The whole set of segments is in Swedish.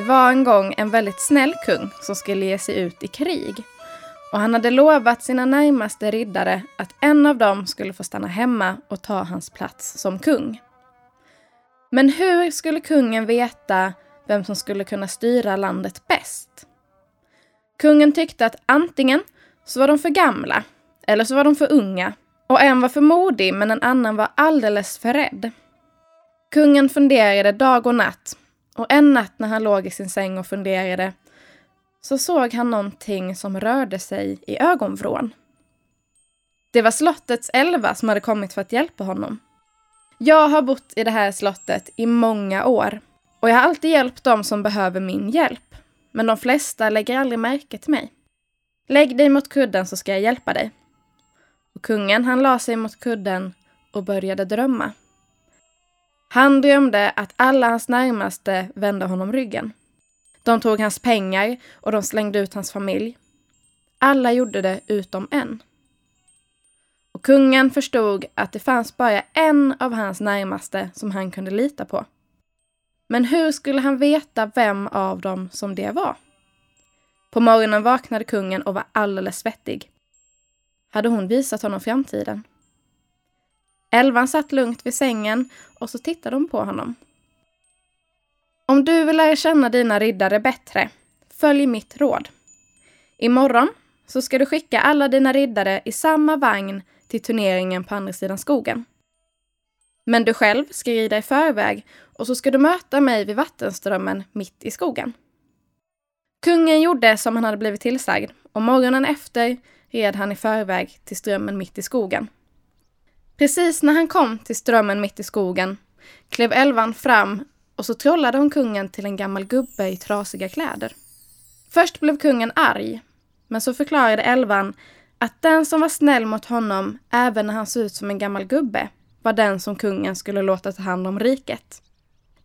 Det var en gång en väldigt snäll kung som skulle ge sig ut i krig. Och han hade lovat sina närmaste riddare att en av dem skulle få stanna hemma och ta hans plats som kung. Men hur skulle kungen veta vem som skulle kunna styra landet bäst? Kungen tyckte att antingen så var de för gamla eller så var de för unga och en var för modig men en annan var alldeles för rädd. Kungen funderade dag och natt och en natt när han låg i sin säng och funderade så såg han någonting som rörde sig i ögonvrån. Det var slottets elva som hade kommit för att hjälpa honom. Jag har bott i det här slottet i många år och jag har alltid hjälpt dem som behöver min hjälp. Men de flesta lägger aldrig märke till mig. Lägg dig mot kudden så ska jag hjälpa dig. Och kungen han la sig mot kudden och började drömma. Han drömde att alla hans närmaste vände honom ryggen. De tog hans pengar och de slängde ut hans familj. Alla gjorde det utom en. Och kungen förstod att det fanns bara en av hans närmaste som han kunde lita på. Men hur skulle han veta vem av dem som det var? På morgonen vaknade kungen och var alldeles svettig. Hade hon visat honom framtiden? Elvan satt lugnt vid sängen och så tittade hon på honom. Om du vill lära känna dina riddare bättre, följ mitt råd. Imorgon så ska du skicka alla dina riddare i samma vagn till turneringen på andra sidan skogen. Men du själv ska rida i förväg och så ska du möta mig vid vattenströmmen mitt i skogen. Kungen gjorde som han hade blivit tillsagd och morgonen efter red han i förväg till strömmen mitt i skogen. Precis när han kom till strömmen mitt i skogen klev Elvan fram och så trollade hon kungen till en gammal gubbe i trasiga kläder. Först blev kungen arg, men så förklarade Elvan att den som var snäll mot honom även när han såg ut som en gammal gubbe var den som kungen skulle låta ta hand om riket.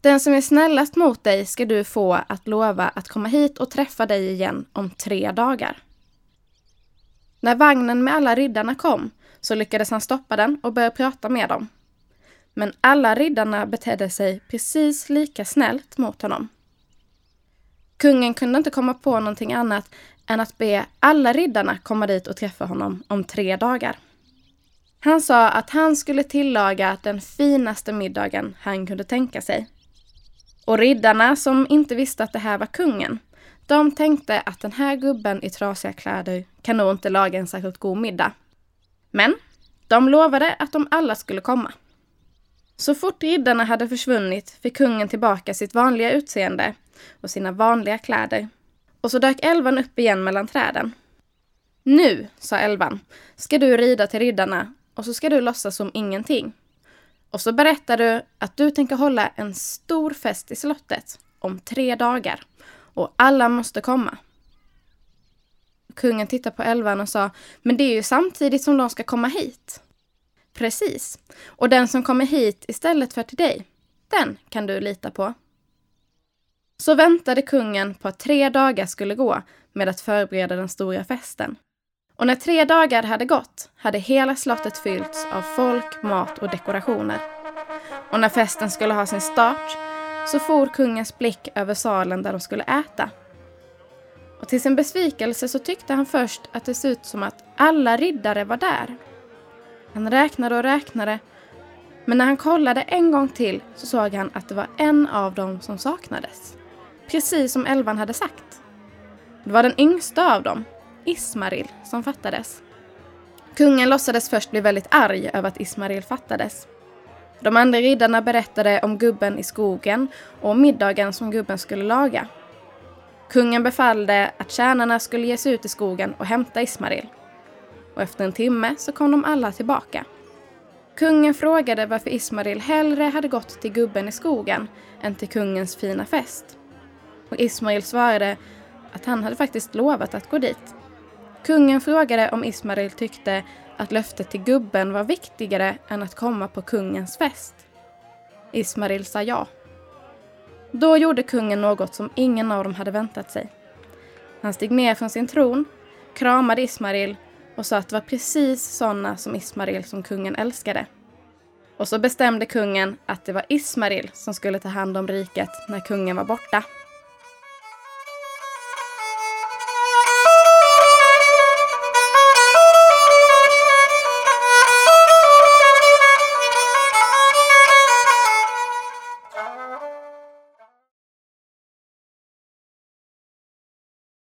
Den som är snällast mot dig ska du få att lova att komma hit och träffa dig igen om tre dagar. När vagnen med alla riddarna kom så lyckades han stoppa den och börja prata med dem. Men alla riddarna betedde sig precis lika snällt mot honom. Kungen kunde inte komma på någonting annat än att be alla riddarna komma dit och träffa honom om tre dagar. Han sa att han skulle tillaga den finaste middagen han kunde tänka sig. Och riddarna som inte visste att det här var kungen, de tänkte att den här gubben i trasiga kläder kan nog inte laga en särskilt god middag. Men de lovade att de alla skulle komma. Så fort riddarna hade försvunnit fick kungen tillbaka sitt vanliga utseende och sina vanliga kläder. Och så dök elvan upp igen mellan träden. Nu, sa elvan, ska du rida till riddarna och så ska du låtsas som ingenting. Och så berättar du att du tänker hålla en stor fest i slottet om tre dagar och alla måste komma. Kungen tittade på elvan och sa, men det är ju samtidigt som de ska komma hit. Precis. Och den som kommer hit istället för till dig, den kan du lita på. Så väntade kungen på att tre dagar skulle gå med att förbereda den stora festen. Och när tre dagar hade gått hade hela slottet fyllts av folk, mat och dekorationer. Och när festen skulle ha sin start så for kungens blick över salen där de skulle äta. Och till sin besvikelse så tyckte han först att det såg ut som att alla riddare var där. Han räknade och räknade, men när han kollade en gång till så såg han att det var en av dem som saknades. Precis som Elvan hade sagt. Det var den yngsta av dem, Ismaril, som fattades. Kungen låtsades först bli väldigt arg över att Ismaril fattades. De andra riddarna berättade om gubben i skogen och om middagen som gubben skulle laga. Kungen befallde att tjänarna skulle ge sig ut i skogen och hämta Ismaril. Och efter en timme så kom de alla tillbaka. Kungen frågade varför Ismaril hellre hade gått till gubben i skogen än till kungens fina fest. Och Ismail svarade att han hade faktiskt lovat att gå dit. Kungen frågade om Ismail tyckte att löftet till gubben var viktigare än att komma på kungens fest. Ismail sa ja. Då gjorde kungen något som ingen av dem hade väntat sig. Han steg ner från sin tron, kramade Ismail och sa att det var precis sådana som Ismail som kungen älskade. Och så bestämde kungen att det var Ismail som skulle ta hand om riket när kungen var borta.